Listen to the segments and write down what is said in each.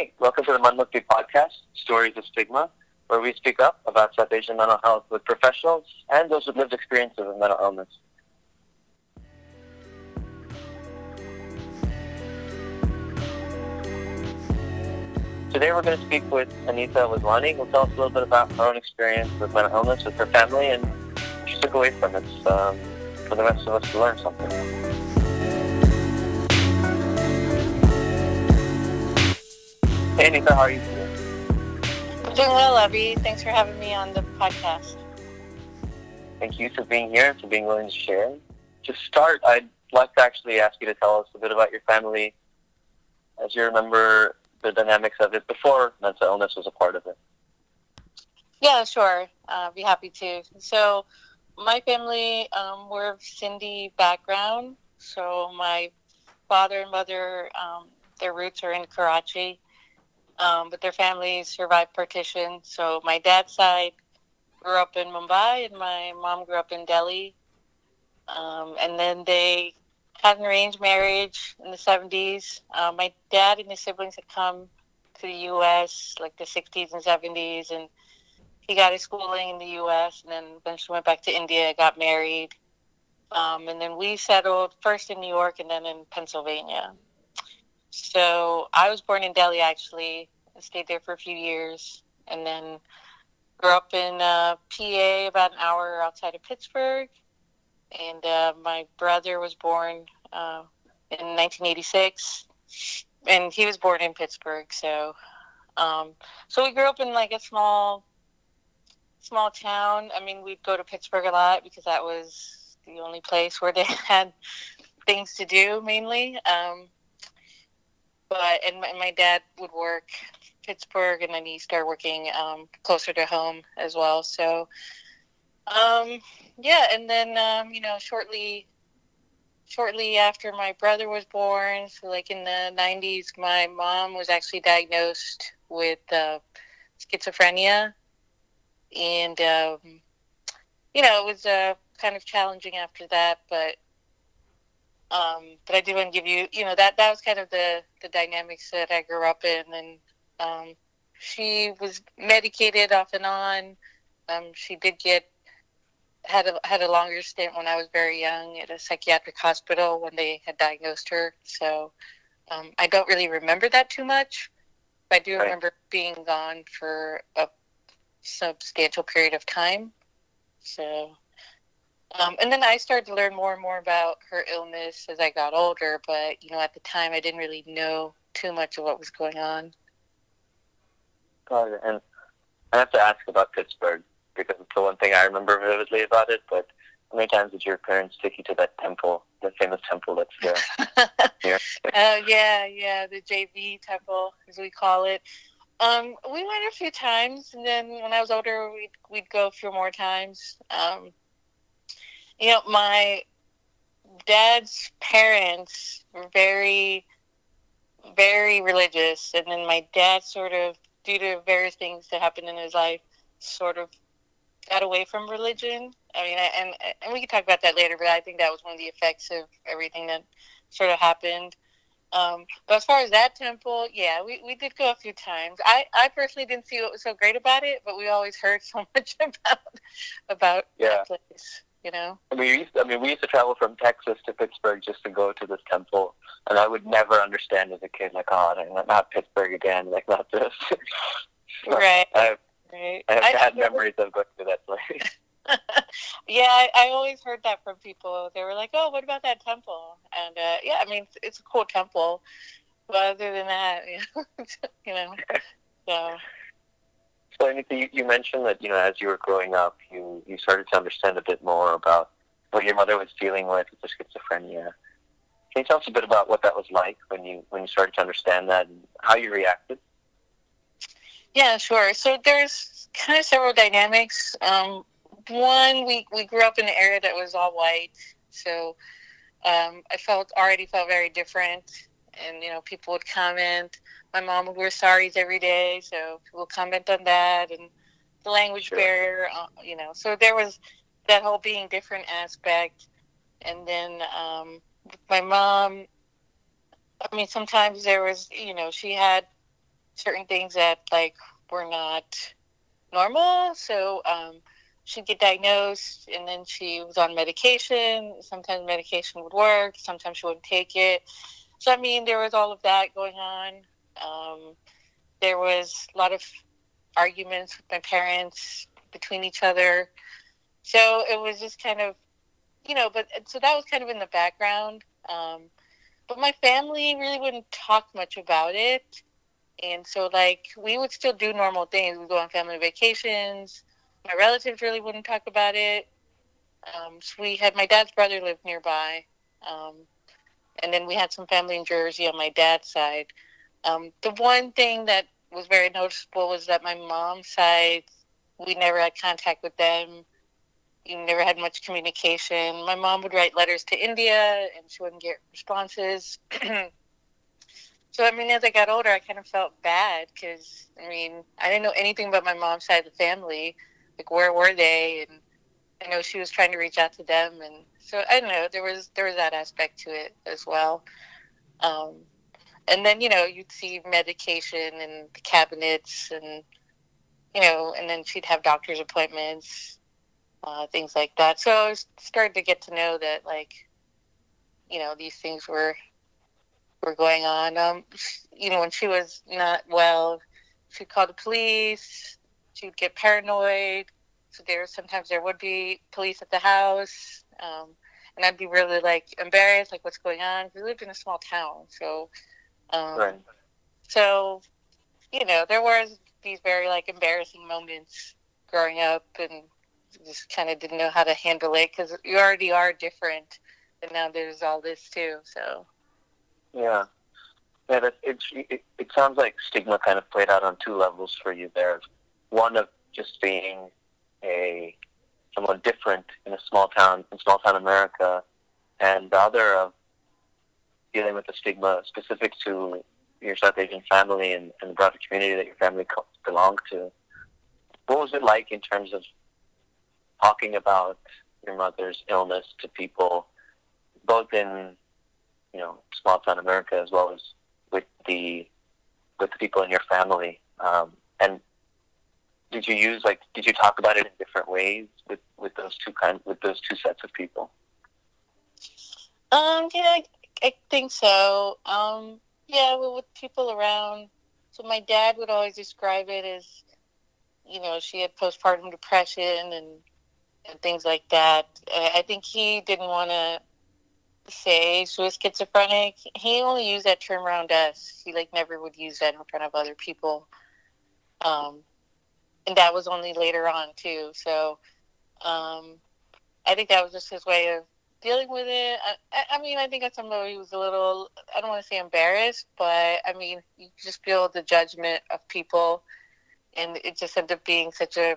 Hey, welcome to the Manmukti podcast, Stories of Stigma, where we speak up about South Asian mental health with professionals and those with lived experiences of mental illness. Today we're going to speak with Anita Wazlani, who'll tell us a little bit about her own experience with mental illness with her family and she took away from it um, for the rest of us to learn something. Hey, Anita, how are you doing? I'm doing well, Avi. Thanks for having me on the podcast. Thank you for being here and for being willing to share. To start, I'd like to actually ask you to tell us a bit about your family as you remember the dynamics of it before mental illness was a part of it. Yeah, sure. Uh, I'd be happy to. So, my family, um, we're of Sindhi background. So, my father and mother, um, their roots are in Karachi um, but their families survived partition. So my dad's side grew up in Mumbai, and my mom grew up in Delhi. Um, and then they had an arranged marriage in the 70s. Uh, my dad and his siblings had come to the U.S. like the 60s and 70s, and he got his schooling in the U.S. and then eventually went back to India, got married. Um, and then we settled first in New York and then in Pennsylvania. So I was born in Delhi actually. I stayed there for a few years and then grew up in uh, PA about an hour outside of Pittsburgh. And uh, my brother was born uh, in 1986 and he was born in Pittsburgh. So, um, so we grew up in like a small, small town. I mean, we'd go to Pittsburgh a lot because that was the only place where they had things to do mainly. Um, but and my, my dad would work Pittsburgh, and then he started working um, closer to home as well. So, um, yeah, and then um, you know, shortly, shortly after my brother was born, so like in the '90s, my mom was actually diagnosed with uh, schizophrenia, and um, you know, it was uh, kind of challenging after that, but um, but I did want to give you, you know, that that was kind of the the dynamics that I grew up in, and um, she was medicated off and on. Um, she did get had a had a longer stint when I was very young at a psychiatric hospital when they had diagnosed her. So um, I don't really remember that too much. But I do right. remember being gone for a substantial period of time. So um, and then I started to learn more and more about her illness as I got older. But you know, at the time, I didn't really know too much of what was going on. Got it. And I have to ask about Pittsburgh because it's the one thing I remember vividly about it. But how many times did your parents take you to that temple, the famous temple that's there? Oh yeah, yeah, the SV temple, as we call it. Um, we went a few times, and then when I was older, we'd we'd go a few more times. Um, you know, my dad's parents were very, very religious, and then my dad sort of, due to various things that happened in his life, sort of got away from religion. I mean, and and we can talk about that later, but I think that was one of the effects of everything that sort of happened. Um, but as far as that temple, yeah, we, we did go a few times. I, I personally didn't see what was so great about it, but we always heard so much about about yeah. that place you know. I mean, we used to, I mean, we used to travel from Texas to Pittsburgh just to go to this temple, and I would never understand as a kid, like, oh, not Pittsburgh again, like, not this. right. I have, right. I have I, bad I memories of going to that place. yeah, I, I always heard that from people. They were like, "Oh, what about that temple?" And uh, yeah, I mean, it's, it's a cool temple, but other than that, you know, so so, Anita, you, you mentioned that you know as you were growing up, you you started to understand a bit more about what your mother was dealing with with the schizophrenia. Can you tell us a bit about what that was like when you when you started to understand that and how you reacted? Yeah, sure. So there's kind of several dynamics. Um, one, we we grew up in an area that was all white, so um, I felt already felt very different, and you know people would comment my mom would wear saris every day, so people comment on that and the language sure. barrier, uh, you know. So there was that whole being different aspect, and then um, my mom. I mean, sometimes there was, you know, she had certain things that like were not normal. So um, she'd get diagnosed, and then she was on medication. Sometimes medication would work, sometimes she wouldn't take it. So I mean, there was all of that going on. Um, there was a lot of arguments with my parents between each other. So it was just kind of, you know, but so that was kind of in the background. Um, but my family really wouldn't talk much about it. And so, like, we would still do normal things. We'd go on family vacations. My relatives really wouldn't talk about it. Um, so we had my dad's brother live nearby. Um, and then we had some family in Jersey on my dad's side. Um, the one thing that was very noticeable was that my mom's side, we never had contact with them. You never had much communication. My mom would write letters to India, and she wouldn't get responses. so I mean, as I got older, I kind of felt bad because I mean, I didn't know anything about my mom's side of the family. Like, where were they? And I know she was trying to reach out to them, and so I don't know. There was there was that aspect to it as well. Um, and then you know you'd see medication and the cabinets and you know and then she'd have doctor's appointments uh, things like that. So i started to get to know that like you know these things were were going on. Um you know when she was not well she'd call the police she'd get paranoid. So there sometimes there would be police at the house um, and i'd be really like embarrassed like what's going on? We lived in a small town so um, right. So, you know, there was these very like embarrassing moments growing up, and just kind of didn't know how to handle it because you already are different, and now there's all this too. So. Yeah. Yeah, it, it, it sounds like stigma kind of played out on two levels for you there. One of just being a someone different in a small town in small town America, and the other of dealing with the stigma specific to your South Asian family and, and the broader community that your family belonged to. What was it like in terms of talking about your mother's illness to people, both in you know small town America as well as with the with the people in your family? Um, and did you use like did you talk about it in different ways with with those two kind with those two sets of people? Um, yeah, I think so. Um, yeah, well, with people around. So my dad would always describe it as, you know, she had postpartum depression and and things like that. I think he didn't want to say she was schizophrenic. He only used that term around us. He like never would use that in front of other people. Um, and that was only later on too. So um, I think that was just his way of dealing with it. I, I mean, I think at some level he was a little, I don't want to say embarrassed, but I mean, you just feel the judgment of people, and it just ended up being such a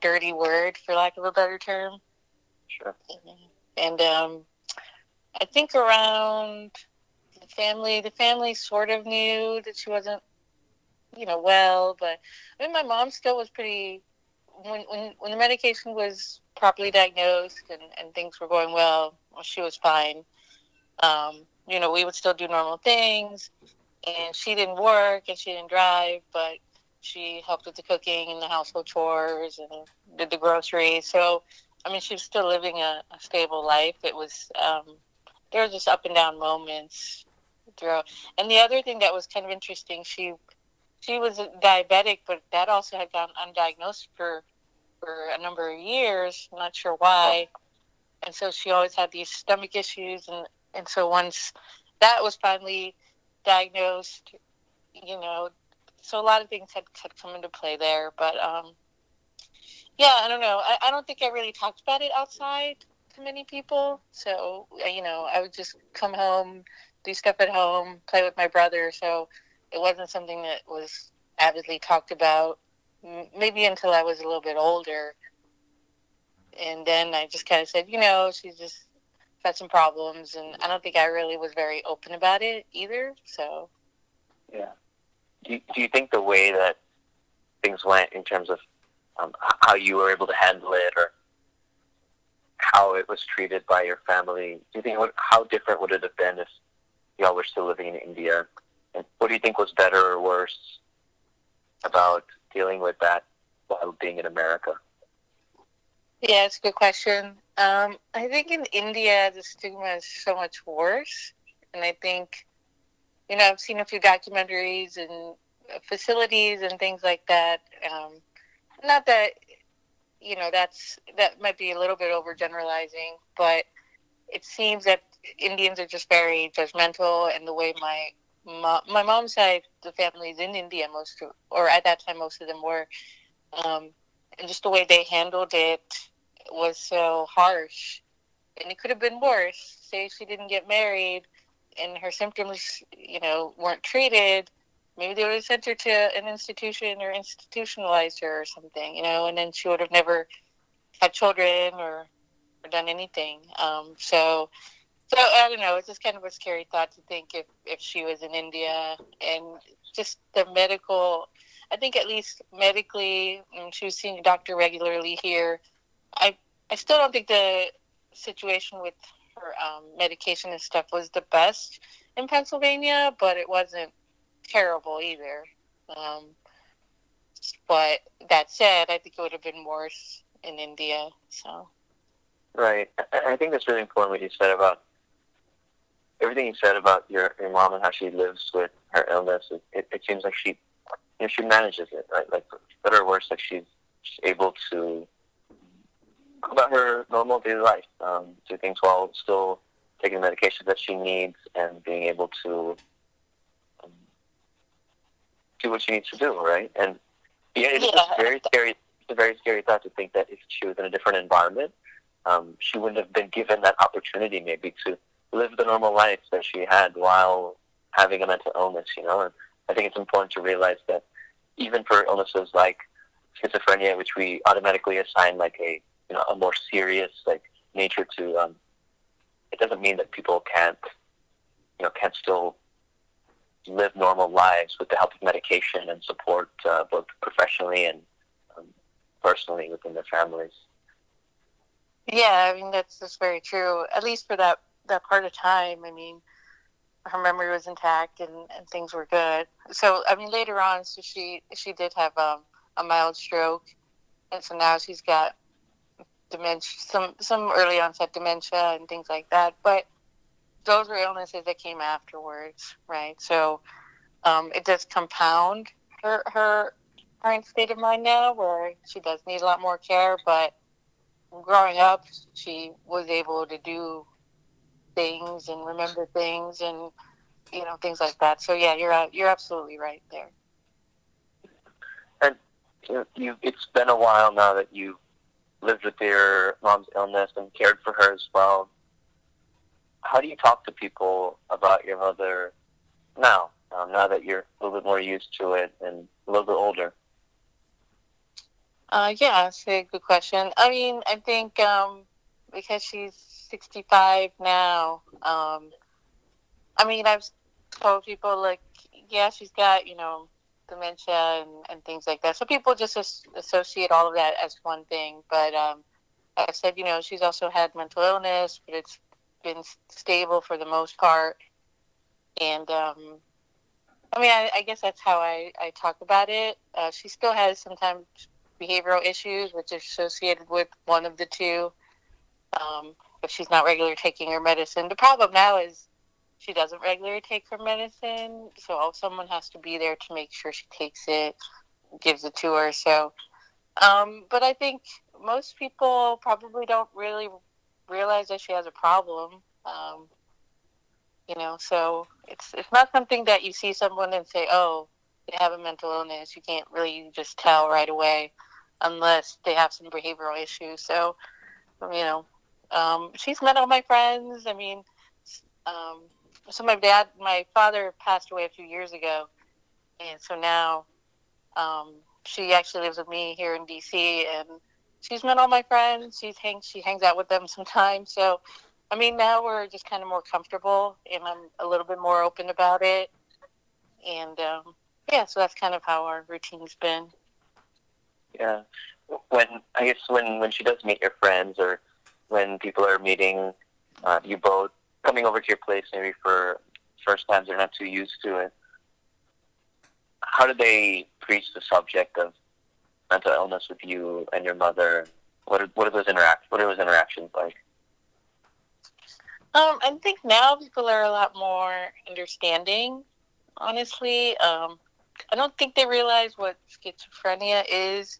dirty word, for lack of a better term. Sure. And um, I think around the family, the family sort of knew that she wasn't, you know, well, but I mean, my mom still was pretty. When when when the medication was properly diagnosed and, and things were going well, well, she was fine. Um, you know, we would still do normal things, and she didn't work and she didn't drive, but she helped with the cooking and the household chores and did the groceries. So, I mean, she was still living a, a stable life. It was um, there were just up and down moments throughout. And the other thing that was kind of interesting, she she was diabetic, but that also had gone undiagnosed for for a number of years. Not sure why. And so she always had these stomach issues. And, and so once that was finally diagnosed, you know, so a lot of things had, had come into play there. But um, yeah, I don't know. I, I don't think I really talked about it outside to many people. So, you know, I would just come home, do stuff at home, play with my brother. So it wasn't something that was avidly talked about maybe until I was a little bit older. And then I just kind of said, you know, she's just had some problems, and I don't think I really was very open about it either. So, yeah. Do you, do you think the way that things went in terms of um, how you were able to handle it, or how it was treated by your family, do you think how different would it have been if y'all were still living in India? What do you think was better or worse about dealing with that while being in America? Yeah, it's a good question. Um, I think in India, the stigma is so much worse. And I think, you know, I've seen a few documentaries and facilities and things like that. Um, not that, you know, that's that might be a little bit overgeneralizing, but it seems that Indians are just very judgmental, and the way my my, my mom's side, the families in India, most of, or at that time, most of them were, um, and just the way they handled it was so harsh, and it could have been worse. Say she didn't get married, and her symptoms, you know, weren't treated. Maybe they would have sent her to an institution or institutionalized her or something, you know, and then she would have never had children or, or done anything. Um, so so I don't know. It's just kind of a scary thought to think if if she was in India and just the medical. I think at least medically, she was seeing a doctor regularly here. I I still don't think the situation with her um, medication and stuff was the best in Pennsylvania, but it wasn't terrible either. Um, but that said, I think it would have been worse in India. So. Right. I think that's really important what you said about everything you said about your your mom and how she lives with her illness, it, it, it seems like she you know, she manages it, right? Like better or worse, like she's, she's able to go about her normal daily life, um, do things while still taking the medications that she needs and being able to um, do what she needs to do, right? And yeah, it's yeah. very scary. It's a very scary thought to think that if she was in a different environment, um, she wouldn't have been given that opportunity maybe to live the normal life that she had while having a mental illness, you know. And I think it's important to realize that even for illnesses like schizophrenia, which we automatically assign like a you know a more serious like nature to, um, it doesn't mean that people can't you know can't still live normal lives with the help of medication and support uh, both professionally and um, personally within their families. Yeah, I mean that's that's very true. At least for that that part of time, I mean, her memory was intact and, and things were good. So I mean, later on, so she she did have um, a mild stroke, and so now she's got dementia, some some early onset dementia and things like that. But those were illnesses that came afterwards, right? So um, it does compound her her current state of mind now, where she does need a lot more care. But growing up, she was able to do things and remember things and you know things like that. So yeah, you're you're absolutely right there. And you, know, you it's been a while now that you lived with your mom's illness and cared for her as well. How do you talk to people about your mother now? Um, now that you're a little bit more used to it and a little bit older. Uh, yeah, that's a good question. I mean, I think um, because she's 65 now. Um, I mean, I've told people like, yeah, she's got you know dementia and, and things like that. So people just as- associate all of that as one thing. But um, I said, you know, she's also had mental illness, but it's been stable for the most part. And um, I mean, I, I guess that's how I, I talk about it. Uh, she still has sometimes behavioral issues, which is associated with one of the two. Um, if she's not regularly taking her medicine. The problem now is she doesn't regularly take her medicine, so someone has to be there to make sure she takes it, gives it to her. So, um, but I think most people probably don't really realize that she has a problem. Um, you know, so it's it's not something that you see someone and say, "Oh, they have a mental illness." You can't really just tell right away unless they have some behavioral issues. So, you know, um, she's met all my friends. I mean, um, so my dad, my father passed away a few years ago, and so now um, she actually lives with me here in DC, and she's met all my friends. She's hangs she hangs out with them sometimes. So, I mean, now we're just kind of more comfortable, and I'm a little bit more open about it. And um, yeah, so that's kind of how our routine's been. Yeah, when I guess when when she does meet your friends or when people are meeting uh, you both, coming over to your place maybe for first times they're not too used to it. How do they breached the subject of mental illness with you and your mother? What are, what are those interact What are those interactions like? Um, I think now people are a lot more understanding. Honestly, um, I don't think they realize what schizophrenia is.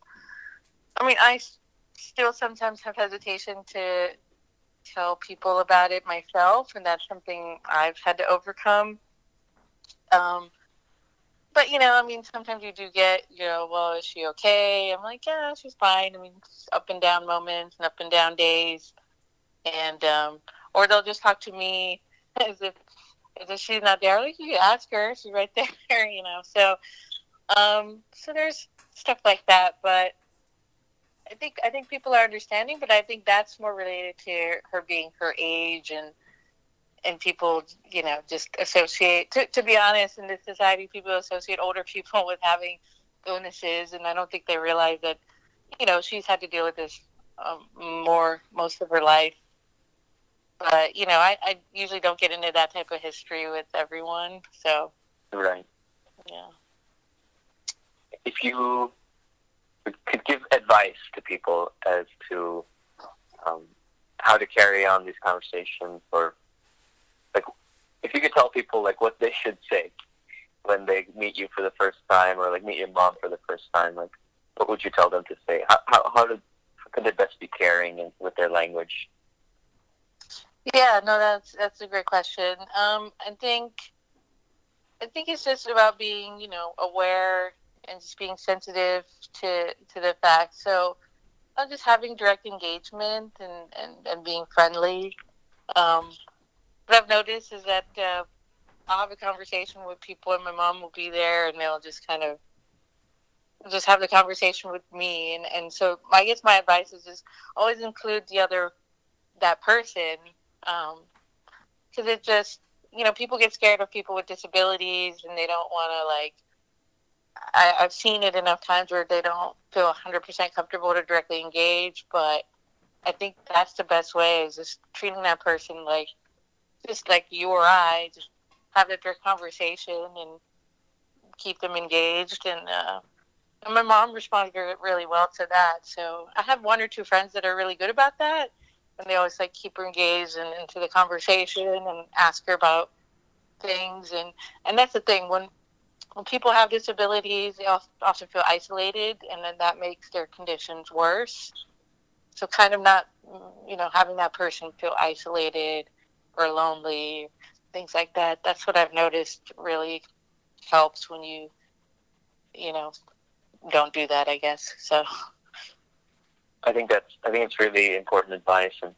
I mean, I still sometimes have hesitation to tell people about it myself, and that's something I've had to overcome. Um, but you know, I mean, sometimes you do get, you know, well, is she okay? I'm like, yeah, she's fine. I mean, up and down moments and up and down days, and um, or they'll just talk to me as if as if she's not there. Like you ask her, she's right there, you know. So, um, so there's stuff like that, but I think I think people are understanding, but I think that's more related to her being her age and and people, you know, just associate. To, to be honest, in this society, people associate older people with having illnesses, and I don't think they realize that, you know, she's had to deal with this um, more most of her life. But you know, I, I usually don't get into that type of history with everyone. So, right, yeah. If you could give advice to people as to um, how to carry on these conversations, or like if you could tell people like what they should say when they meet you for the first time, or like meet your mom for the first time, like what would you tell them to say? How how, how, how could they best be caring with their language? Yeah, no, that's that's a great question. Um, I think I think it's just about being, you know, aware and just being sensitive to to the fact. So, uh, just having direct engagement and and, and being friendly. Um, what I've noticed is that uh, I'll have a conversation with people, and my mom will be there, and they'll just kind of just have the conversation with me. And and so I guess my advice is just always include the other that person because um, it just you know people get scared of people with disabilities and they don't want to like I, I've seen it enough times where they don't feel 100% comfortable to directly engage, but I think that's the best way is just treating that person like just like you or I, just have a direct conversation and keep them engaged. And, uh, and my mom responded really well to that. So I have one or two friends that are really good about that. And they always like keep her engaged and into the conversation and ask her about things. And, and that's the thing when when people have disabilities, they often feel isolated, and then that makes their conditions worse. So, kind of not, you know, having that person feel isolated or lonely, things like that. That's what I've noticed really helps when you, you know, don't do that. I guess so. I think that's. I think it's really important advice, and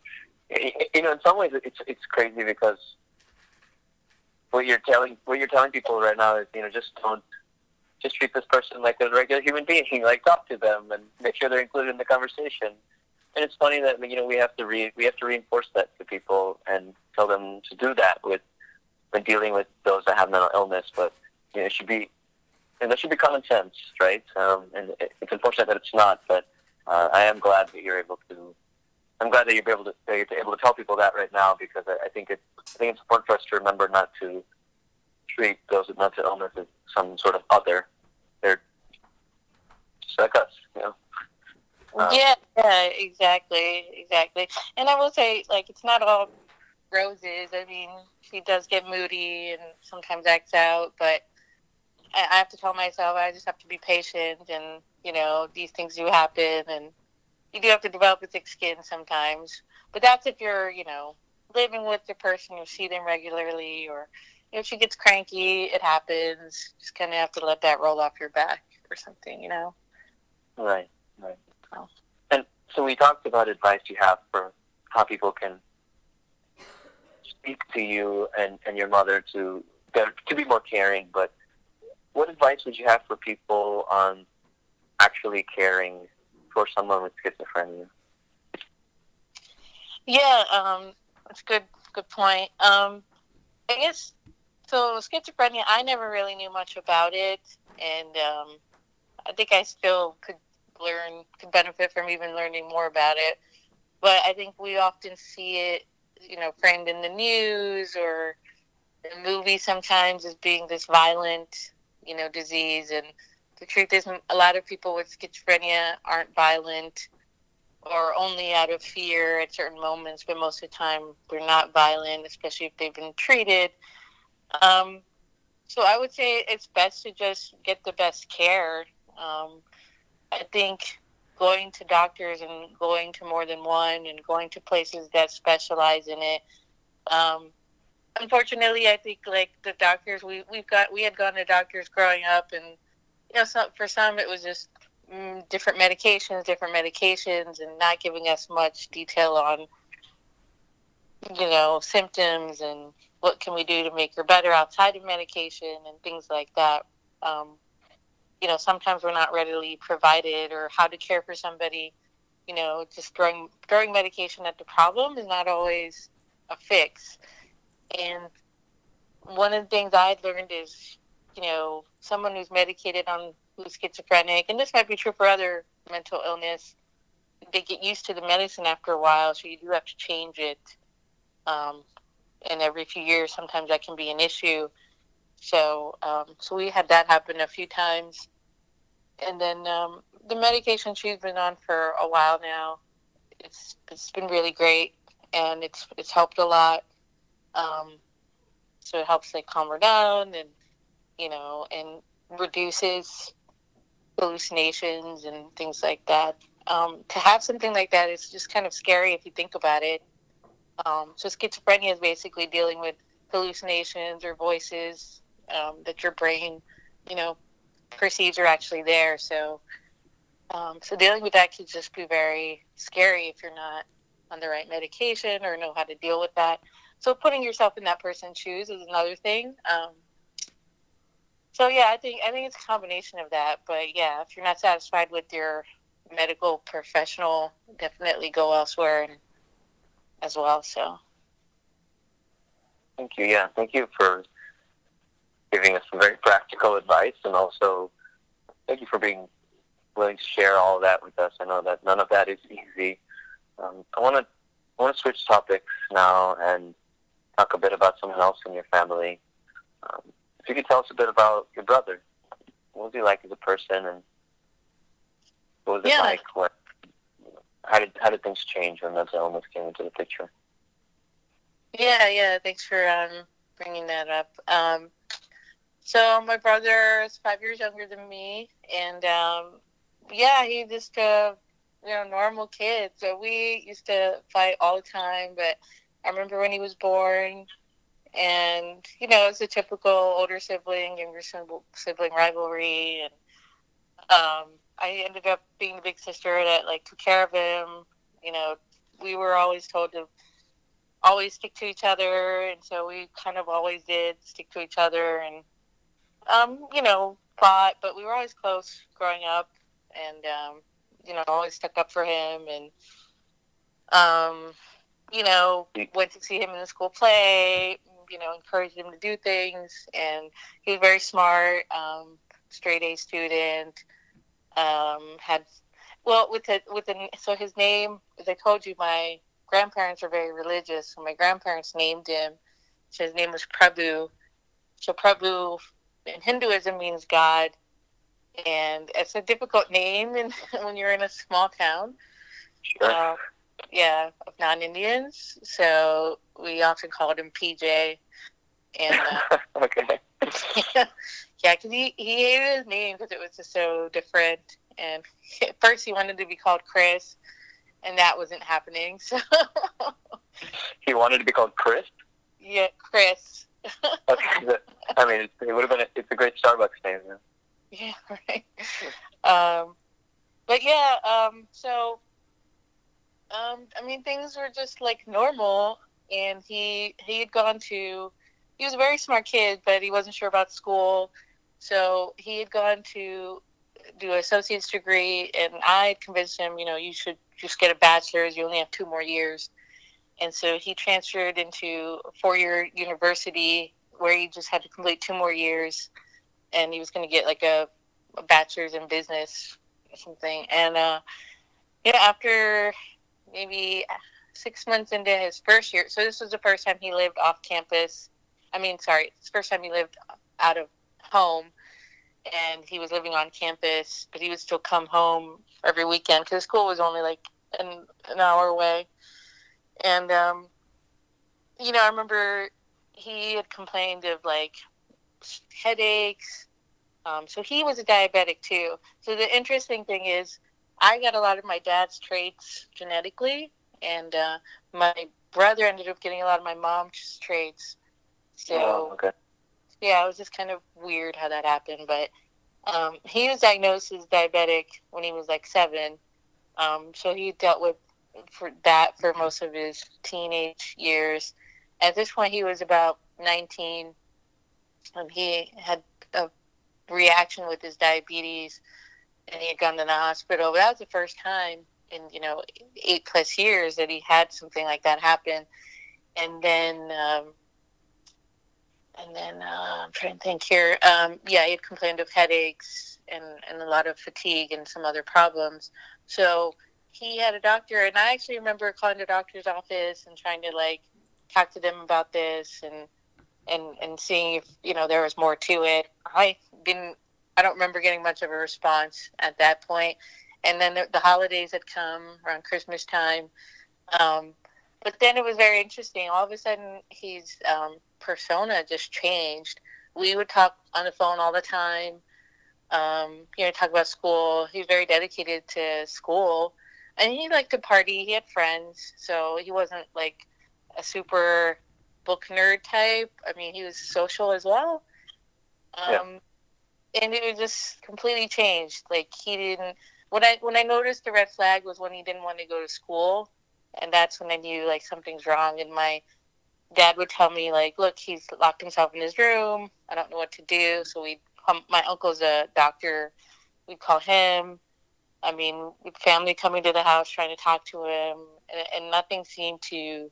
you know, in some ways, it's it's crazy because what you're telling what you're telling people right now is you know just don't just treat this person like a regular human being. Like talk to them and make sure they're included in the conversation. And it's funny that you know we have to re- we have to reinforce that to people and tell them to do that with when dealing with those that have mental illness. But you know it should be and that should be common sense right? Um, and it, it's unfortunate that it's not but uh, I am glad that you're able to I'm glad that you're able to that you're able to tell people that right now because I, I think it I think it's important for us to remember not to treat those with mental illness as some sort of other. They're just like us, you know. Um, yeah, yeah, exactly, exactly. And I will say, like, it's not all roses. I mean, she does get moody and sometimes acts out, but I have to tell myself I just have to be patient, and you know, these things do happen, and you do have to develop a thick skin sometimes. But that's if you're, you know, living with the person, you see them regularly, or if she gets cranky, it happens. Just kind of have to let that roll off your back or something, you know. Right, right. Oh. And so we talked about advice you have for how people can speak to you and, and your mother to to be more caring. But what advice would you have for people on actually caring for someone with schizophrenia? Yeah, um, that's a good good point. Um, I guess so. Schizophrenia, I never really knew much about it, and um, I think I still could learn, could benefit from even learning more about it. But I think we often see it, you know, framed in the news or the movie sometimes as being this violent, you know, disease, and the truth is, a lot of people with schizophrenia aren't violent or only out of fear at certain moments, but most of the time they're not violent, especially if they've been treated. Um, so I would say it's best to just get the best care. Um, I think going to doctors and going to more than one and going to places that specialize in it. Um, unfortunately, I think like the doctors we we've got we had gone to doctors growing up, and you know, some, for some it was just mm, different medications, different medications, and not giving us much detail on you know symptoms and what can we do to make her better outside of medication and things like that. Um, you know, sometimes we're not readily provided or how to care for somebody. You know, just throwing throwing medication at the problem is not always a fix. And one of the things I learned is, you know, someone who's medicated on who's schizophrenic, and this might be true for other mental illness, they get used to the medicine after a while, so you do have to change it. Um, and every few years, sometimes that can be an issue. So, um, so we had that happen a few times, and then um, the medication she's been on for a while now, it's it's been really great, and it's it's helped a lot. Um, so it helps like calm her down, and you know, and reduces hallucinations and things like that. Um, to have something like that is just kind of scary if you think about it. Um, so schizophrenia is basically dealing with hallucinations or voices um, that your brain, you know, perceives are actually there. So, um, so dealing with that can just be very scary if you're not on the right medication or know how to deal with that. So putting yourself in that person's shoes is another thing. So yeah, I think I think it's a combination of that. But yeah, if you're not satisfied with your medical professional, definitely go elsewhere and, as well. So. Thank you. Yeah, thank you for giving us some very practical advice, and also thank you for being willing to share all of that with us. I know that none of that is easy. Um, I want to want to switch topics now and talk a bit about someone else in your family. Um, you could tell us a bit about your brother, what was he like as a person, and what was it Yeah. like when? How did how did things change when mental illness came into the picture? Yeah, yeah. Thanks for um, bringing that up. Um, so my brother is five years younger than me, and um, yeah, he just a you know normal kid. So we used to fight all the time. But I remember when he was born, and you know it's a typical older sibling, younger sibling rivalry, and um, I ended up being the big sister that like took care of him. You know, we were always told to always stick to each other, and so we kind of always did stick to each other, and um, you know, fought, but we were always close growing up, and um, you know, always stuck up for him, and um, you know, went to see him in the school play, you know, encouraged him to do things, and he was very smart, um, straight A student, um, had well with the with the so his name, as I told you, my grandparents are very religious, so my grandparents named him. So his name was Prabhu. So Prabhu in Hinduism means God, and it's a difficult name in, when you're in a small town. Sure. Uh, yeah, of non-Indians. So we often called him PJ, and uh, okay. yeah, because he, he hated his name because it was just so different. And at first he wanted to be called Chris, and that wasn't happening. So He wanted to be called Chris. yeah, Chris. Okay. I mean, it, it would have been. A, it's a great Starbucks name. Yeah. Yeah, right. Um, but yeah, um, so um, I mean, things were just like normal, and he he had gone to. He was a very smart kid, but he wasn't sure about school, so he had gone to do an associate's degree, and I convinced him, you know, you should just get a bachelor's. You only have two more years, and so he transferred into a four-year university where he just had to complete two more years and he was going to get like a, a bachelor's in business or something. And uh, yeah, after maybe six months into his first year, so this was the first time he lived off campus. I mean, sorry, it's the first time he lived out of home. and he was living on campus, but he would still come home every weekend because school was only like an, an hour away. And, um, you know, I remember he had complained of like headaches. Um, so he was a diabetic too. So the interesting thing is, I got a lot of my dad's traits genetically, and uh, my brother ended up getting a lot of my mom's traits. So, Oh, okay. yeah, it was just kind of weird how that happened. But um, he was diagnosed as diabetic when he was like seven. Um, so he dealt with for that for most of his teenage years. At this point, he was about 19. and he had a reaction with his diabetes, and he had gone to the hospital. But that was the first time in you know eight plus years that he had something like that happen. And then um, and then uh, I'm trying to think here. Um, yeah, he had complained of headaches and, and a lot of fatigue and some other problems. So he had a doctor, and I actually remember calling the doctor's office and trying to like talk to them about this and and and seeing if you know there was more to it. I didn't. I don't remember getting much of a response at that point. And then the, the holidays had come around Christmas time. Um, but then it was very interesting. All of a sudden, his um, persona just changed. We would talk on the phone all the time. Um, you know, talk about school. He was very dedicated to school, and he liked to party. He had friends, so he wasn't like a super book nerd type. I mean, he was social as well. Um, Yeah. And it was just completely changed. Like he didn't. When I when I noticed the red flag was when he didn't want to go to school, and that's when I knew like something's wrong. And my dad would tell me like, "Look, he's locked himself in his room. I don't know what to do." So we, my uncle's a doctor. We'd call him. I mean, family coming to the house trying to talk to him, and, and nothing seemed to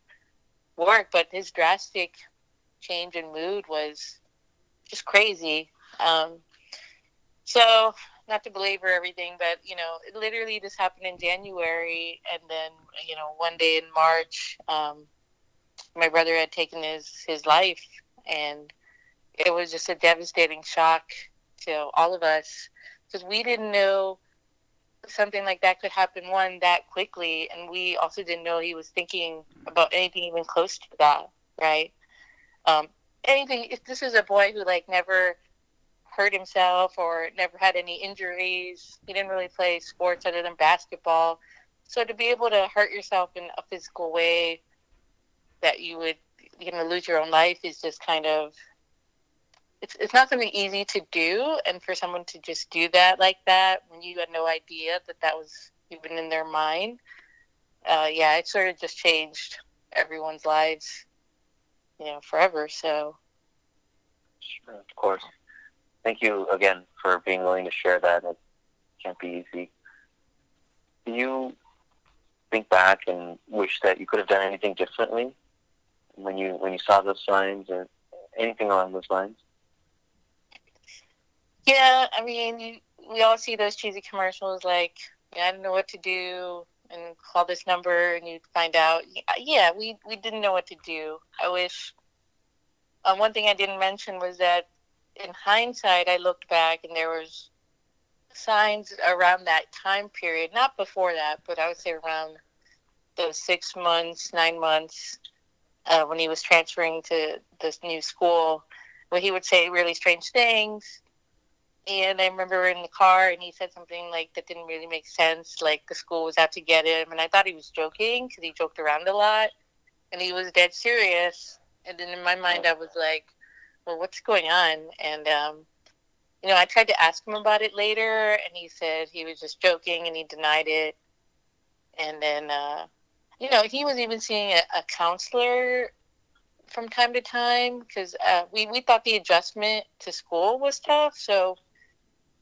work. But his drastic change in mood was just crazy. Um, so, not to belabor everything, but you know, it literally this happened in January, and then you know, one day in March, um, my brother had taken his his life, and it was just a devastating shock to all of us because we didn't know something like that could happen one that quickly and we also didn't know he was thinking about anything even close to that right? Um anything if this is a boy who like never hurt himself or never had any injuries. He didn't really play sports other than basketball. So to be able to hurt yourself in a physical way that you would you know lose your own life is just kind of it's, it's not something easy to do. And for someone to just do that like that when you had no idea that that was even in their mind uh, yeah it sort of just changed everyone's lives you know forever. So Sure, of course. Thank you again for being willing to share that. It can't be easy. Do you think back and wish that you could have done anything differently when you when you saw those signs or anything along those lines? yeah i mean we all see those cheesy commercials like i don't know what to do and call this number and you find out yeah we, we didn't know what to do i wish um, one thing i didn't mention was that in hindsight i looked back and there was signs around that time period not before that but i would say around those six months nine months uh, when he was transferring to this new school where he would say really strange things and I remember in the car, and he said something like that didn't really make sense. Like the school was out to get him, and I thought he was joking because he joked around a lot, and he was dead serious. And then in my mind, I was like, "Well, what's going on?" And um, you know, I tried to ask him about it later, and he said he was just joking, and he denied it. And then, uh, you know, he was even seeing a, a counselor from time to time because uh, we we thought the adjustment to school was tough, so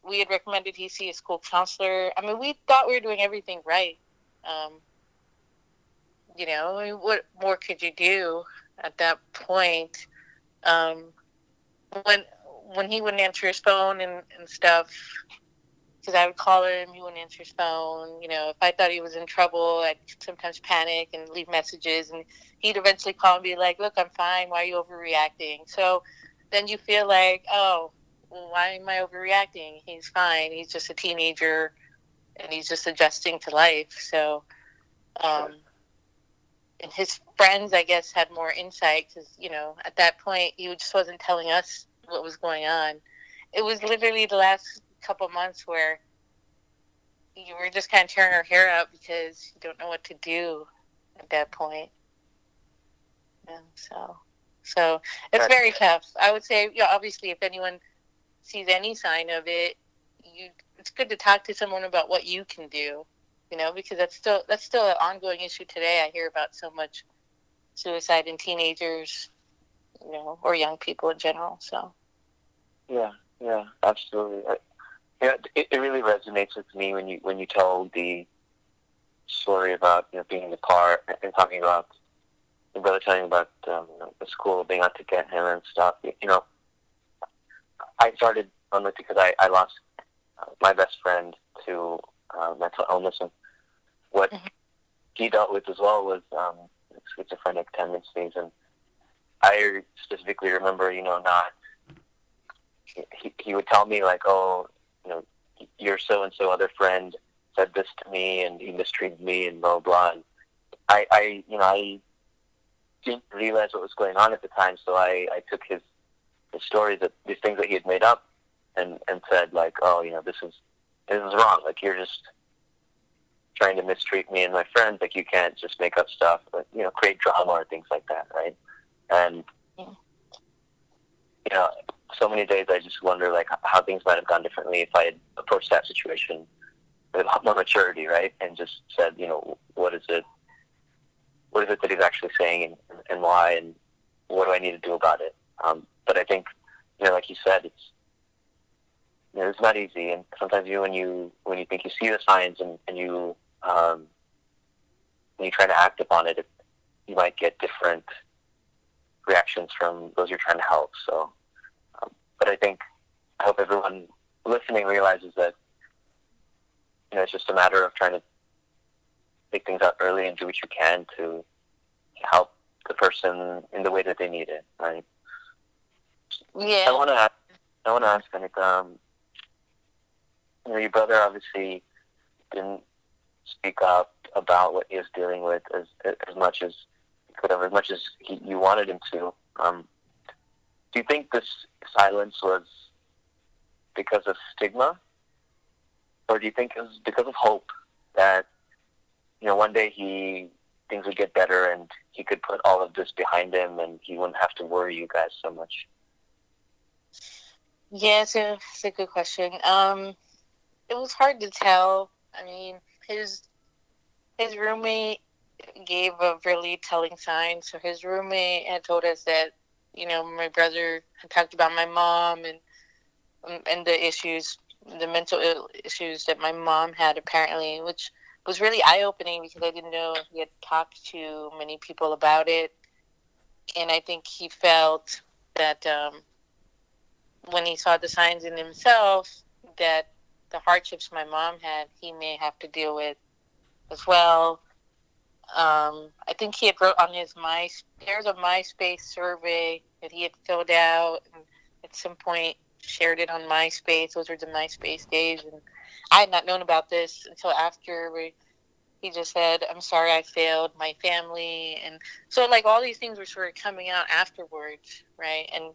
we had recommended he see a school counselor. I mean, we thought we were doing everything right. Um, you know, what more could you do at that point? Um, when when he wouldn't answer his phone and, and stuff, because I would call him, he wouldn't answer his phone. You know, if I thought he was in trouble, I'd sometimes panic and leave messages, and he'd eventually call and be like, "Look, I'm fine. Why are you overreacting?" So then you feel like, oh, well, why am I overreacting? He's fine. He's just a teenager, and he's just adjusting to life. So, um, and his friends, I guess, had more insight because you know at that point he just wasn't telling us what was going on. It was literally the last couple months where you were just kind of tearing our hair out because you don't know what to do at that point. And so, so it's very tough. I would say, yeah, obviously, if anyone sees any sign of it, you it's good to talk to someone about what you can do. You know, because that's still that's still an ongoing issue today. I hear about so much suicide in teenagers, you know, or young people in general. So. Yeah, yeah, absolutely. I, yeah, it, it really resonates with me when you when you told the story about you know being in the car and talking about your brother telling about um, you know, the school being out to get him and stuff. You know, I started on this because I I lost uh, my best friend to uh, mental illness and what mm-hmm. he dealt with as well was um, schizophrenic tendencies and I specifically remember you know not he, he would tell me like oh you know, your so and so other friend said this to me and he mistreated me and blah blah. And I, I, you know, I didn't realize what was going on at the time, so I, I took his his stories that these things that he had made up and and said like, oh, you know, this is this is wrong. Like you're just trying to mistreat me and my friends. Like you can't just make up stuff, but you know, create drama or things like that, right? And yeah. you know, so many days I just wonder like how things might have gone differently if I had approached that situation with a lot more maturity, right? And just said, you know, what is it? What is it that he's actually saying, and, and why, and what do I need to do about it? Um, but I think, you know, like you said, it's you know, it's not easy, and sometimes you when you when you think you see the signs and, and you um, when you try to act upon it, it, you might get different reactions from those you're trying to help. So but I think I hope everyone listening realizes that you know it's just a matter of trying to pick things up early and do what you can to help the person in the way that they need it. Right. Yeah. I want to ask. I want to ask, Anika. Um, you know, your brother obviously didn't speak up about what he was dealing with as as much as he could have, as much as he, you wanted him to. Um, do you think this silence was because of stigma, or do you think it was because of hope that you know one day he things would get better and he could put all of this behind him and he wouldn't have to worry you guys so much? Yeah, it's a, it's a good question. Um, it was hard to tell. I mean, his his roommate gave a really telling sign. So his roommate had told us that you know, my brother had talked about my mom and um, and the issues, the mental issues that my mom had apparently, which was really eye opening because I didn't know he had talked to many people about it, and I think he felt that um, when he saw the signs in himself that the hardships my mom had, he may have to deal with as well. Um, I think he had wrote on his my there's a MySpace survey that he had filled out and at some point shared it on MySpace. Those were the MySpace days, and I had not known about this until after we, he just said, "I'm sorry, I failed my family," and so like all these things were sort of coming out afterwards, right? And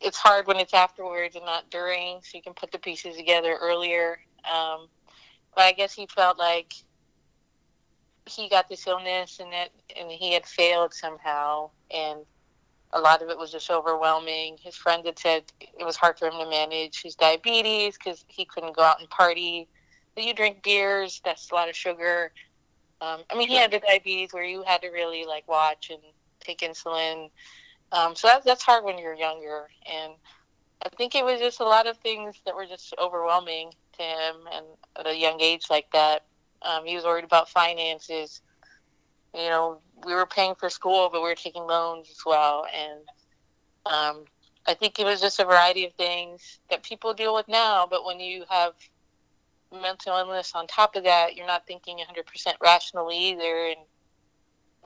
it's hard when it's afterwards and not during, so you can put the pieces together earlier. Um, but I guess he felt like he got this illness and that and he had failed somehow and a lot of it was just overwhelming. His friend had said it was hard for him to manage his diabetes because he couldn't go out and party. But you drink beers, that's a lot of sugar. Um, I mean, he had the diabetes where you had to really like watch and take insulin. Um, so that, that's hard when you're younger. And I think it was just a lot of things that were just overwhelming to him and at a young age like that. Um, he was worried about finances. You know, we were paying for school, but we were taking loans as well. And um, I think it was just a variety of things that people deal with now. But when you have mental illness on top of that, you're not thinking 100% rationally either. And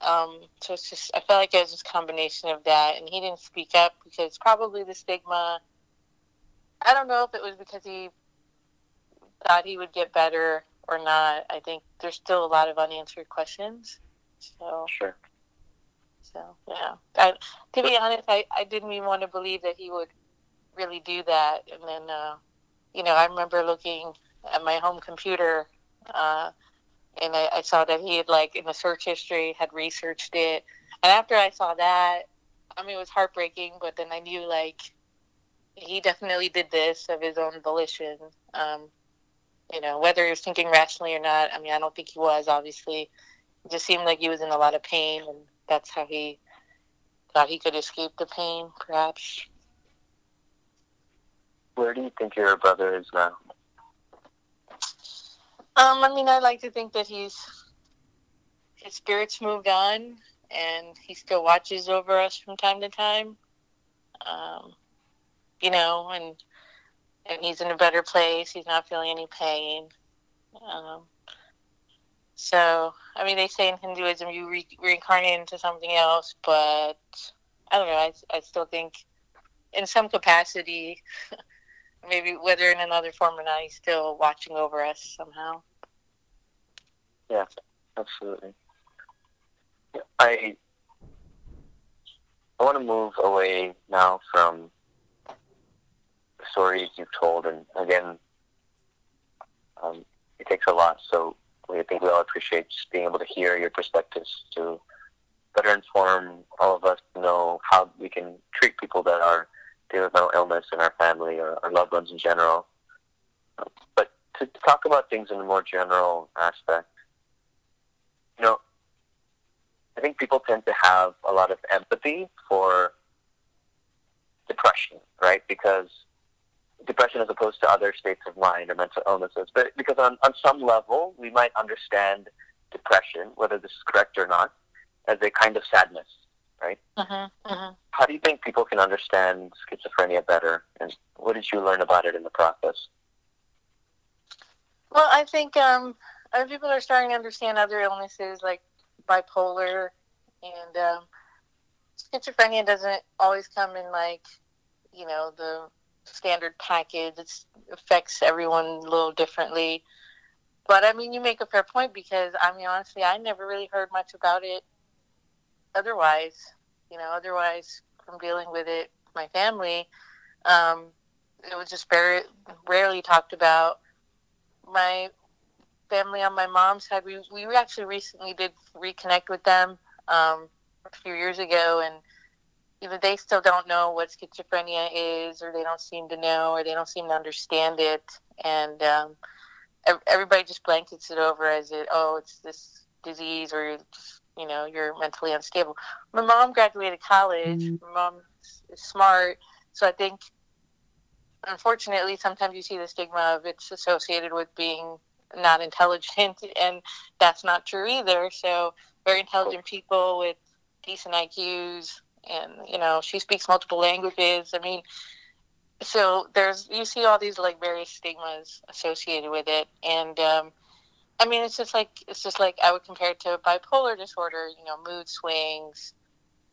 um, so it's just, I felt like it was just a combination of that. And he didn't speak up because probably the stigma I don't know if it was because he thought he would get better or not. I think there's still a lot of unanswered questions. So sure. So yeah, I, to be honest, I, I didn't even want to believe that he would really do that. And then, uh, you know, I remember looking at my home computer, uh, and I, I saw that he had like in the search history had researched it. And after I saw that, I mean, it was heartbreaking. But then I knew like he definitely did this of his own volition. Um, you know, whether he was thinking rationally or not. I mean, I don't think he was. Obviously, it just seemed like he was in a lot of pain, and that's how he thought he could escape the pain, perhaps. Where do you think your brother is now? Um, I mean, I like to think that he's his spirits moved on, and he still watches over us from time to time. Um, you know, and and he's in a better place. He's not feeling any pain. Um, so, I mean, they say in Hinduism you re- reincarnate into something else, but I don't know. I, I still think, in some capacity, maybe whether in another form or not, he's still watching over us somehow. Yeah, absolutely. I I want to move away now from the stories you've told, and again, um, it takes a lot. So I think we all appreciate just being able to hear your perspectives to better inform all of us to know how we can treat people that are dealing with mental illness in our family or our loved ones in general. But to talk about things in a more general aspect, you know, I think people tend to have a lot of empathy for depression, right? Because depression as opposed to other states of mind or mental illnesses. But because on, on some level, we might understand depression, whether this is correct or not, as a kind of sadness, right? Uh-huh, uh-huh. How do you think people can understand schizophrenia better? And what did you learn about it in the process? Well, I think um, other people are starting to understand other illnesses like bipolar and um, schizophrenia doesn't always come in like, you know, the standard package. It affects everyone a little differently. But I mean, you make a fair point because I mean, honestly, I never really heard much about it. Otherwise, you know, otherwise from dealing with it, my family, um, it was just very rarely talked about. My family on my mom's side, we we actually recently did reconnect with them um, a few years ago, and either they still don't know what schizophrenia is, or they don't seem to know, or they don't seem to understand it, and um, everybody just blankets it over as it, oh, it's this disease, or you know, you're mentally unstable. My mom graduated college. Mm-hmm. My mom is smart, so I think, unfortunately, sometimes you see the stigma of it's associated with being not intelligent, and that's not true either. So, very intelligent people with decent IQs and you know she speaks multiple languages. I mean, so there's you see all these like various stigmas associated with it, and um, I mean it's just like it's just like I would compare it to bipolar disorder. You know, mood swings.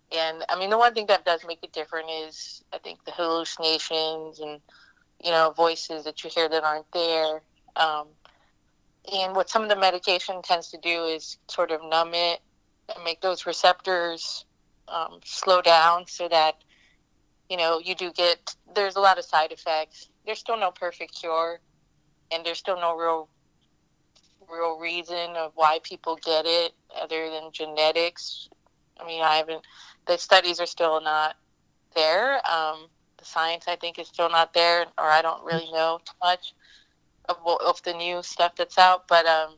And I mean, the one thing that does make it different is I think the hallucinations and you know voices that you hear that aren't there. Um, and what some of the medication tends to do is sort of numb it and make those receptors um, slow down so that you know you do get there's a lot of side effects. There's still no perfect cure and there's still no real real reason of why people get it other than genetics. I mean i haven't the studies are still not there. Um, the science i think is still not there or i don't really know too much of, of the new stuff that's out but um,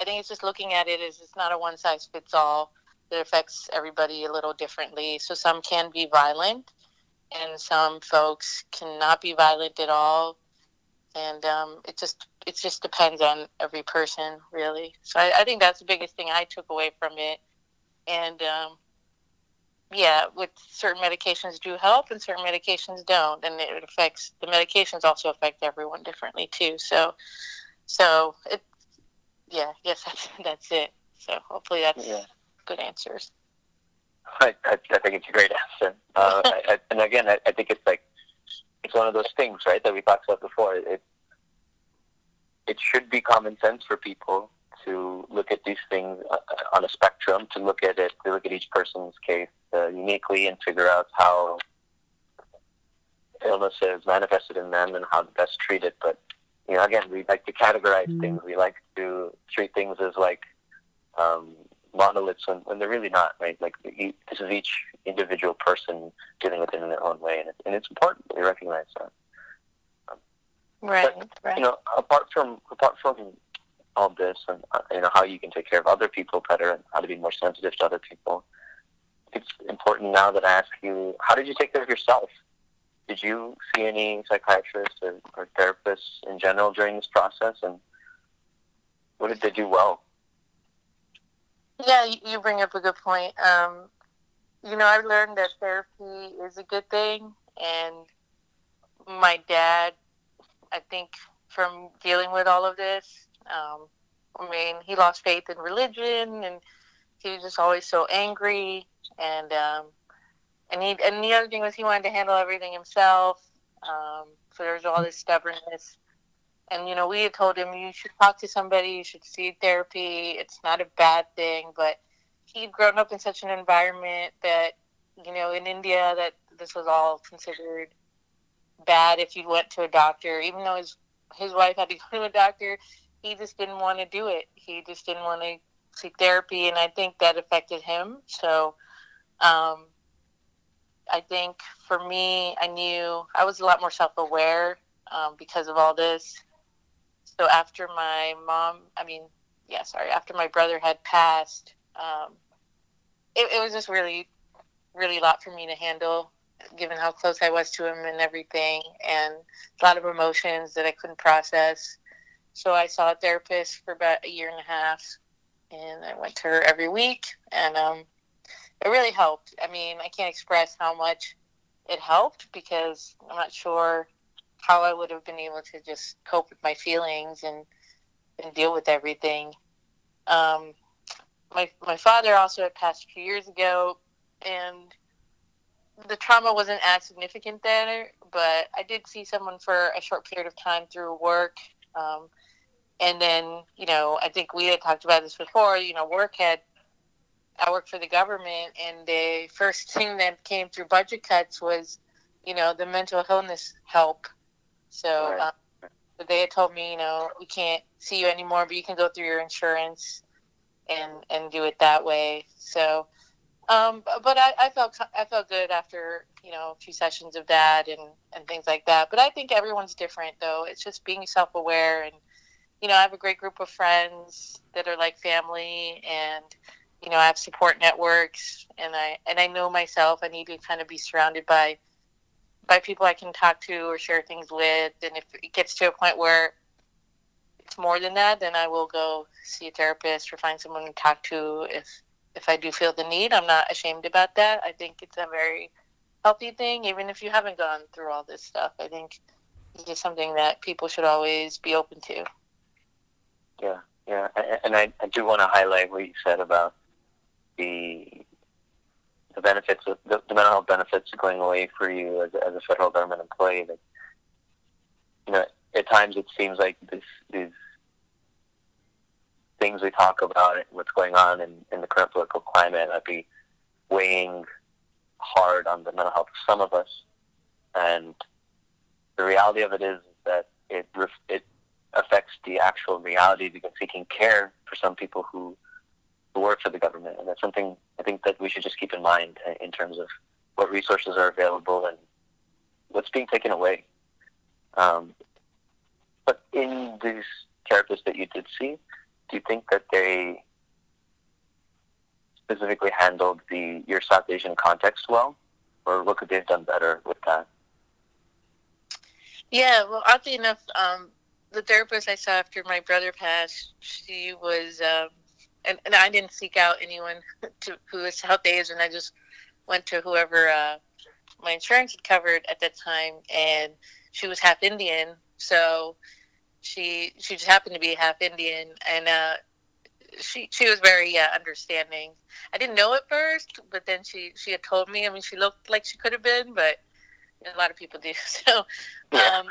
i think it's just looking at it as it's not a one size fits all it affects everybody a little differently. So some can be violent, and some folks cannot be violent at all. And um, it just it just depends on every person, really. So I, I, think that's the biggest thing I took away from it. And um, yeah, with certain medications do help, and certain medications don't, and it affects the medications also affect everyone differently too. So, so it, yeah, yes, that's that's it. So hopefully that's. Yeah good answers. I, I, I think it's a great answer. Uh, I, and again, I, I think it's like it's one of those things, right, that we talked about before. It it should be common sense for people to look at these things uh, on a spectrum, to look at it, to look at each person's case uh, uniquely, and figure out how illness is manifested in them and how to best treat it. But you know, again, we like to categorize mm-hmm. things. We like to treat things as like um, monoliths when, when they're really not, right? Like this is each individual person dealing with it in their own way, and, it, and it's important that we recognize that. Um, right, but, right. You know, apart from apart from all this, and uh, you know how you can take care of other people better, and how to be more sensitive to other people. It's important now that I ask you, how did you take care of yourself? Did you see any psychiatrists or, or therapists in general during this process, and what did they do well? Yeah, you bring up a good point. Um, you know, I've learned that therapy is a good thing, and my dad, I think, from dealing with all of this, um, I mean, he lost faith in religion, and he was just always so angry, and um, and he and the other thing was he wanted to handle everything himself. Um, so there was all this stubbornness. And you know we had told him you should talk to somebody you should see therapy it's not a bad thing. But he'd grown up in such an environment that you know in india that this was all considered bad if you went to a doctor. Even though his his wife had to go to a doctor he just didn't want to do it. He just didn't want to seek therapy and i think that affected him. So um, i think for me i knew i was a lot more self-aware um, because of all this so after my mom, I mean, yeah, sorry, after my brother had passed, um, it, it was just really, really a lot for me to handle, given how close I was to him and everything, and a lot of emotions that I couldn't process. So I saw a therapist for about a year and a half, and I went to her every week, and um, it really helped. I mean, I can't express how much it helped because I'm not sure how I would have been able to just cope with my feelings and and deal with everything. Um, my my father also had passed a few years ago, and the trauma wasn't as significant then. But I did see someone for a short period of time through work, um, and then you know I think we had talked about this before. You know, work had I worked for the government, and the first thing that came through budget cuts was, you know, the mental illness help so, right. um, they had told me, you know, we can't see you anymore, but you can go through your insurance and and do it that way. So, um, but I, I felt I felt good after you know a few sessions of that and and things like that. But I think everyone's different though. It's just being self aware and you know I have a great group of friends that are like family and you know I have support networks and I and I know myself. I need to kind of be surrounded by by people I can talk to or share things with. And if it gets to a point where it's more than that, then I will go see a therapist or find someone to talk to if if I do feel the need. I'm not ashamed about that. I think it's a very healthy thing, even if you haven't gone through all this stuff. I think it's just something that people should always be open to. Yeah, yeah, and I, I do want to highlight what you said about the the benefits, the, the mental health benefits going away for you as, as a federal government employee. That you know, at times it seems like this, these things we talk about, what's going on in, in the current political climate, might be weighing hard on the mental health of some of us. And the reality of it is that it it affects the actual reality because seeking care for some people who work for the government, and that's something I think that we should just keep in mind in terms of what resources are available and what's being taken away. Um, but in these therapists that you did see, do you think that they specifically handled the your South Asian context well, or what could they have done better with that? Yeah, well, oddly enough, um, the therapist I saw after my brother passed, she was um, and, and I didn't seek out anyone to, who was South Asian. I just went to whoever uh, my insurance had covered at that time, and she was half Indian, so she she just happened to be half Indian, and uh, she she was very uh, understanding. I didn't know at first, but then she she had told me. I mean, she looked like she could have been, but a lot of people do. So, um,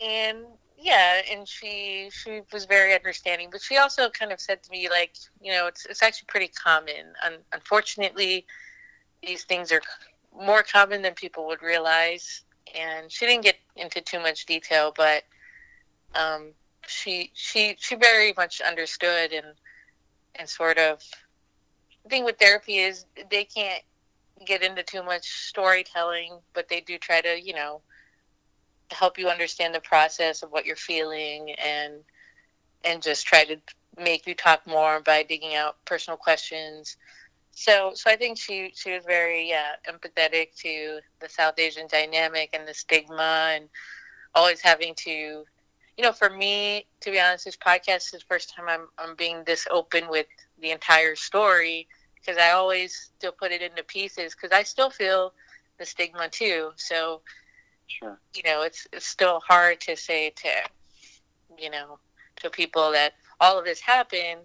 and yeah, and she she was very understanding, but she also kind of said to me like, you know, it's it's actually pretty common. Un- unfortunately, these things are more common than people would realize. And she didn't get into too much detail, but um, she she she very much understood and and sort of the thing with therapy is they can't get into too much storytelling, but they do try to you know help you understand the process of what you're feeling and and just try to make you talk more by digging out personal questions. So so I think she she was very yeah empathetic to the South Asian dynamic and the stigma and always having to you know, for me, to be honest, this podcast is the first time I'm, I'm being this open with the entire story because I always still put it into pieces because I still feel the stigma too. So, sure. you know, it's, it's still hard to say to, you know, to people that all of this happened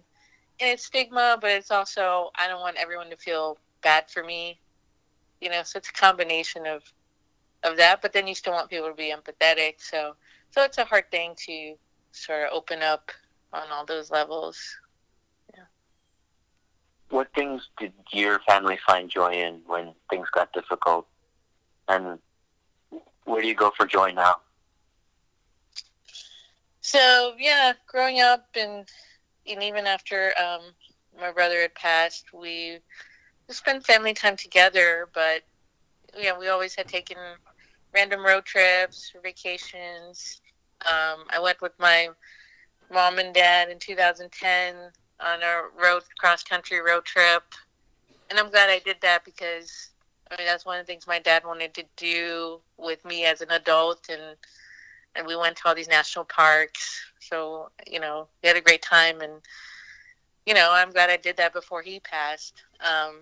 and it's stigma, but it's also, I don't want everyone to feel bad for me, you know, so it's a combination of, of that, but then you still want people to be empathetic. So, so it's a hard thing to sort of open up on all those levels. Yeah. What things did your family find joy in when things got difficult? And where do you go for joy now? So yeah, growing up and, and even after um, my brother had passed, we spent family time together. But yeah, we always had taken random road trips vacations. Um, I went with my mom and dad in 2010 on a road cross country road trip, and I'm glad I did that because I mean that's one of the things my dad wanted to do with me as an adult, and and we went to all these national parks. So you know we had a great time, and you know I'm glad I did that before he passed. Um,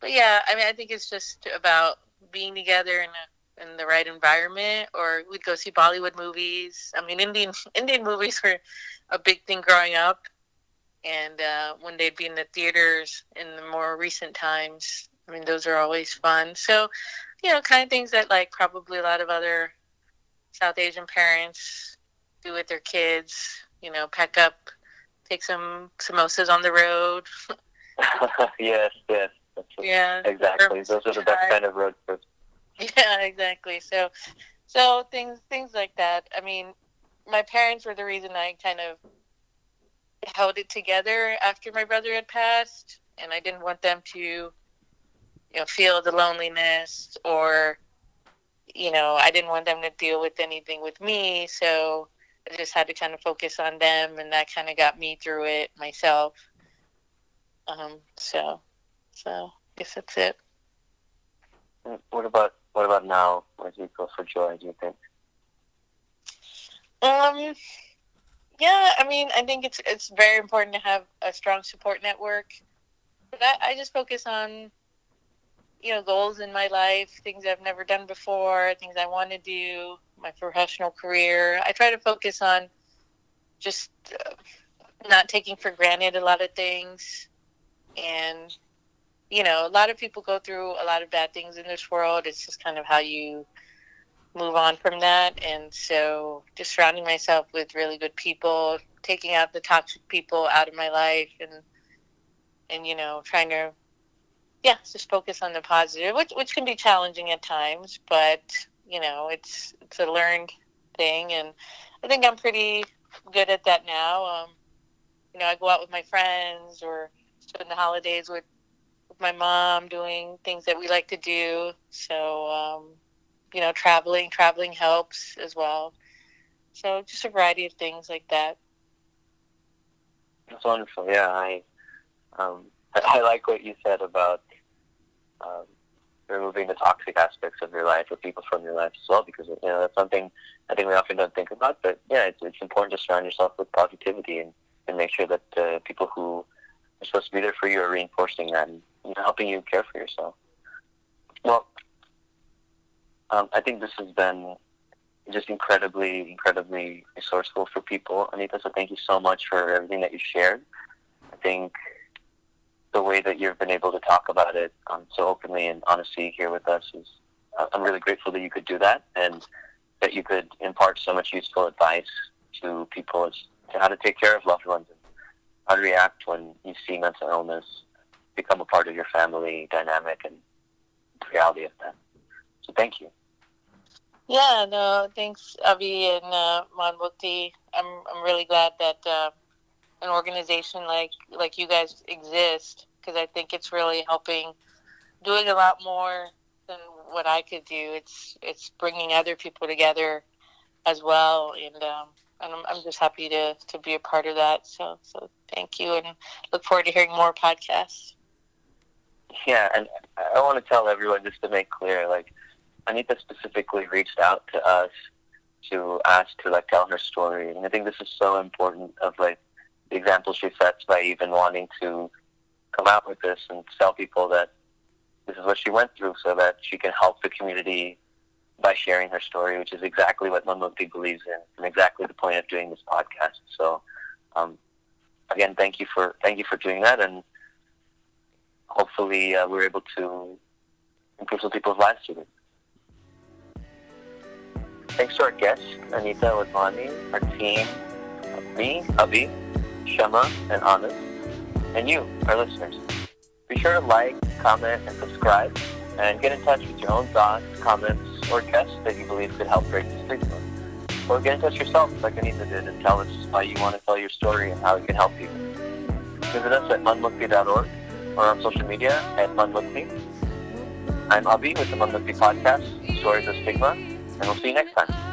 but yeah, I mean I think it's just about being together in a in the right environment, or we'd go see Bollywood movies. I mean, Indian Indian movies were a big thing growing up, and uh, when they'd be in the theaters in the more recent times, I mean, those are always fun. So, you know, kind of things that like probably a lot of other South Asian parents do with their kids. You know, pack up, take some samosas on the road. yes, yes. yeah, exactly. Those are the best kind of road trips. Yeah, exactly. So, so things things like that. I mean, my parents were the reason I kind of held it together after my brother had passed, and I didn't want them to, you know, feel the loneliness or, you know, I didn't want them to deal with anything with me. So I just had to kind of focus on them, and that kind of got me through it myself. Um. So, so I guess that's it. What about what about now Where do you go for joy, do you think? Um, yeah, I mean, I think it's it's very important to have a strong support network. But I, I just focus on, you know, goals in my life, things I've never done before, things I want to do, my professional career. I try to focus on just uh, not taking for granted a lot of things and you know, a lot of people go through a lot of bad things in this world. It's just kind of how you move on from that. And so just surrounding myself with really good people, taking out the toxic people out of my life and and you know, trying to yeah, just focus on the positive, which which can be challenging at times, but you know, it's it's a learned thing and I think I'm pretty good at that now. Um, you know, I go out with my friends or spend the holidays with with my mom doing things that we like to do. So, um, you know, traveling, traveling helps as well. So just a variety of things like that. That's wonderful. Yeah, I, um, I, like what you said about um, removing the toxic aspects of your life or people from your life as well, because you know that's something I think we often don't think about. But yeah, it's, it's important to surround yourself with positivity and, and make sure that uh, people who are supposed to be there for you are reinforcing that and you know, helping you care for yourself. Well, um, I think this has been just incredibly, incredibly resourceful for people. Anita, so thank you so much for everything that you shared. I think the way that you've been able to talk about it um, so openly and honestly here with us is I'm really grateful that you could do that and that you could impart so much useful advice to people as to how to take care of loved ones and how to react when you see mental illness become a part of your family dynamic and the reality of that. So thank you. Yeah, no, thanks, Abhi and uh, Manmukti. I'm I'm really glad that uh, an organization like like you guys exist because I think it's really helping, doing a lot more than what I could do. It's it's bringing other people together as well, and um, and I'm, I'm just happy to to be a part of that. So so thank you, and look forward to hearing more podcasts. Yeah, and I want to tell everyone just to make clear, like Anita specifically reached out to us to ask to like tell her story, and I think this is so important. Of like the example she sets by even wanting to come out with this and tell people that this is what she went through, so that she can help the community by sharing her story, which is exactly what Manmukti believes in, and exactly the point of doing this podcast. So, um, again, thank you for thank you for doing that, and hopefully uh, we're able to improve some people's lives through it. Thanks to our guests, Anita Wadmani, our team, me, Abhi, Shama, and Anand, and you, our listeners. Be sure to like, comment, and subscribe, and get in touch with your own thoughts, comments, or guests that you believe could help break the stigma. Or get in touch yourself, like Anita did, and tell us why you want to tell your story and how it can help you. Visit us at manmukti.org or on social media at Manmukti. I'm Abhi with the Manmukti Podcast, Stories of Stigma, and we'll see you next time.